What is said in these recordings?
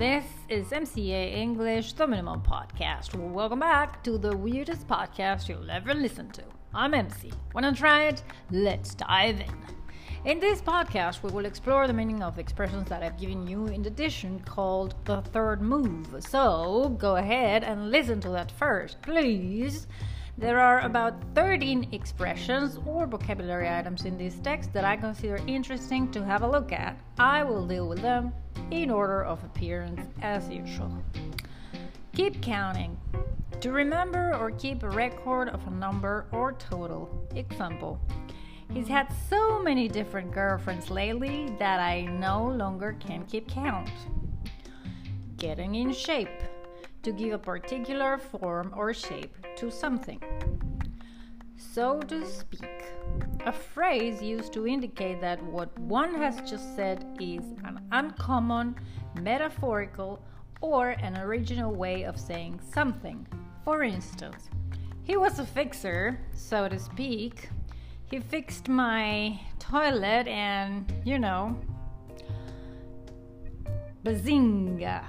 This is MCA English, the Minimum Podcast. Welcome back to the weirdest podcast you'll ever listen to. I'm MC. Wanna try it? Let's dive in. In this podcast, we will explore the meaning of expressions that I've given you in the edition called the third move. So go ahead and listen to that first, please. There are about 13 expressions or vocabulary items in this text that I consider interesting to have a look at. I will deal with them in order of appearance as usual. Keep counting. To remember or keep a record of a number or total. Example He's had so many different girlfriends lately that I no longer can keep count. Getting in shape to give a particular form or shape to something. So to speak, a phrase used to indicate that what one has just said is an uncommon, metaphorical, or an original way of saying something. For instance, he was a fixer, so to speak. He fixed my toilet and, you know, bazinga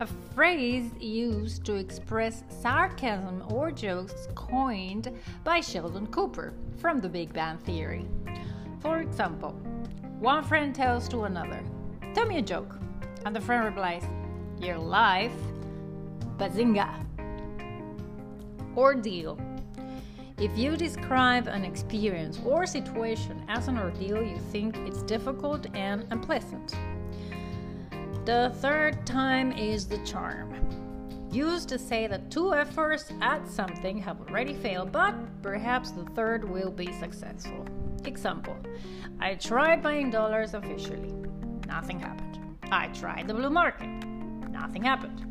a phrase used to express sarcasm or jokes coined by Sheldon Cooper from The Big Bang Theory. For example, one friend tells to another, Tell me a joke. And the friend replies, Your life, bazinga. Ordeal. If you describe an experience or situation as an ordeal, you think it's difficult and unpleasant. The third time is the charm. Used to say that two efforts at something have already failed, but perhaps the third will be successful. Example I tried buying dollars officially. Nothing happened. I tried the blue market. Nothing happened.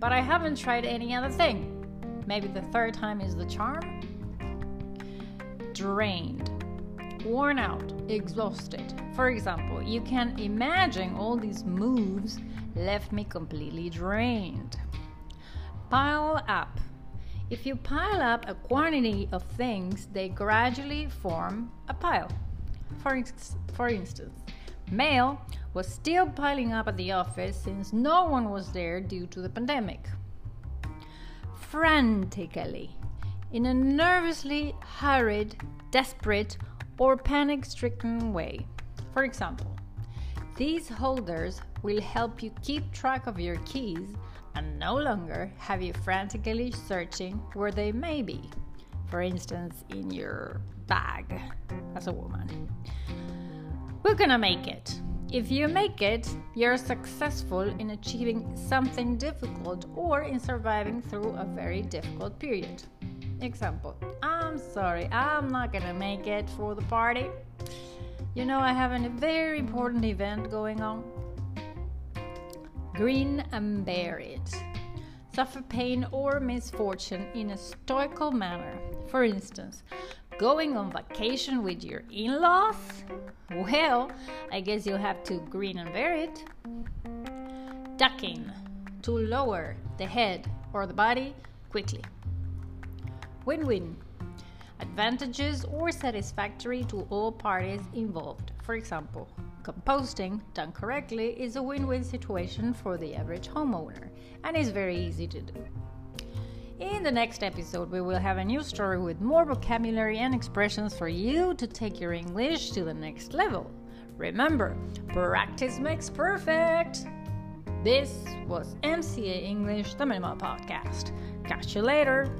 But I haven't tried any other thing. Maybe the third time is the charm? Drained worn out, exhausted. For example, you can imagine all these moves left me completely drained. Pile up. If you pile up a quantity of things, they gradually form a pile. For, ex- for instance, mail was still piling up at the office since no one was there due to the pandemic. Frantically. In a nervously hurried, desperate, or panic stricken way. For example, these holders will help you keep track of your keys and no longer have you frantically searching where they may be. For instance, in your bag as a woman. We're gonna make it. If you make it, you're successful in achieving something difficult or in surviving through a very difficult period. Example I'm sorry, I'm not gonna make it for the party. You know, I have a very important event going on. Green and bear it. Suffer pain or misfortune in a stoical manner. For instance, going on vacation with your in laws? Well, I guess you'll have to green and bear it. Ducking, to lower the head or the body quickly. Win win. Advantages or satisfactory to all parties involved. For example, composting done correctly is a win win situation for the average homeowner and is very easy to do. In the next episode, we will have a new story with more vocabulary and expressions for you to take your English to the next level. Remember, practice makes perfect. This was MCA English, the Minimal Podcast. Catch you later.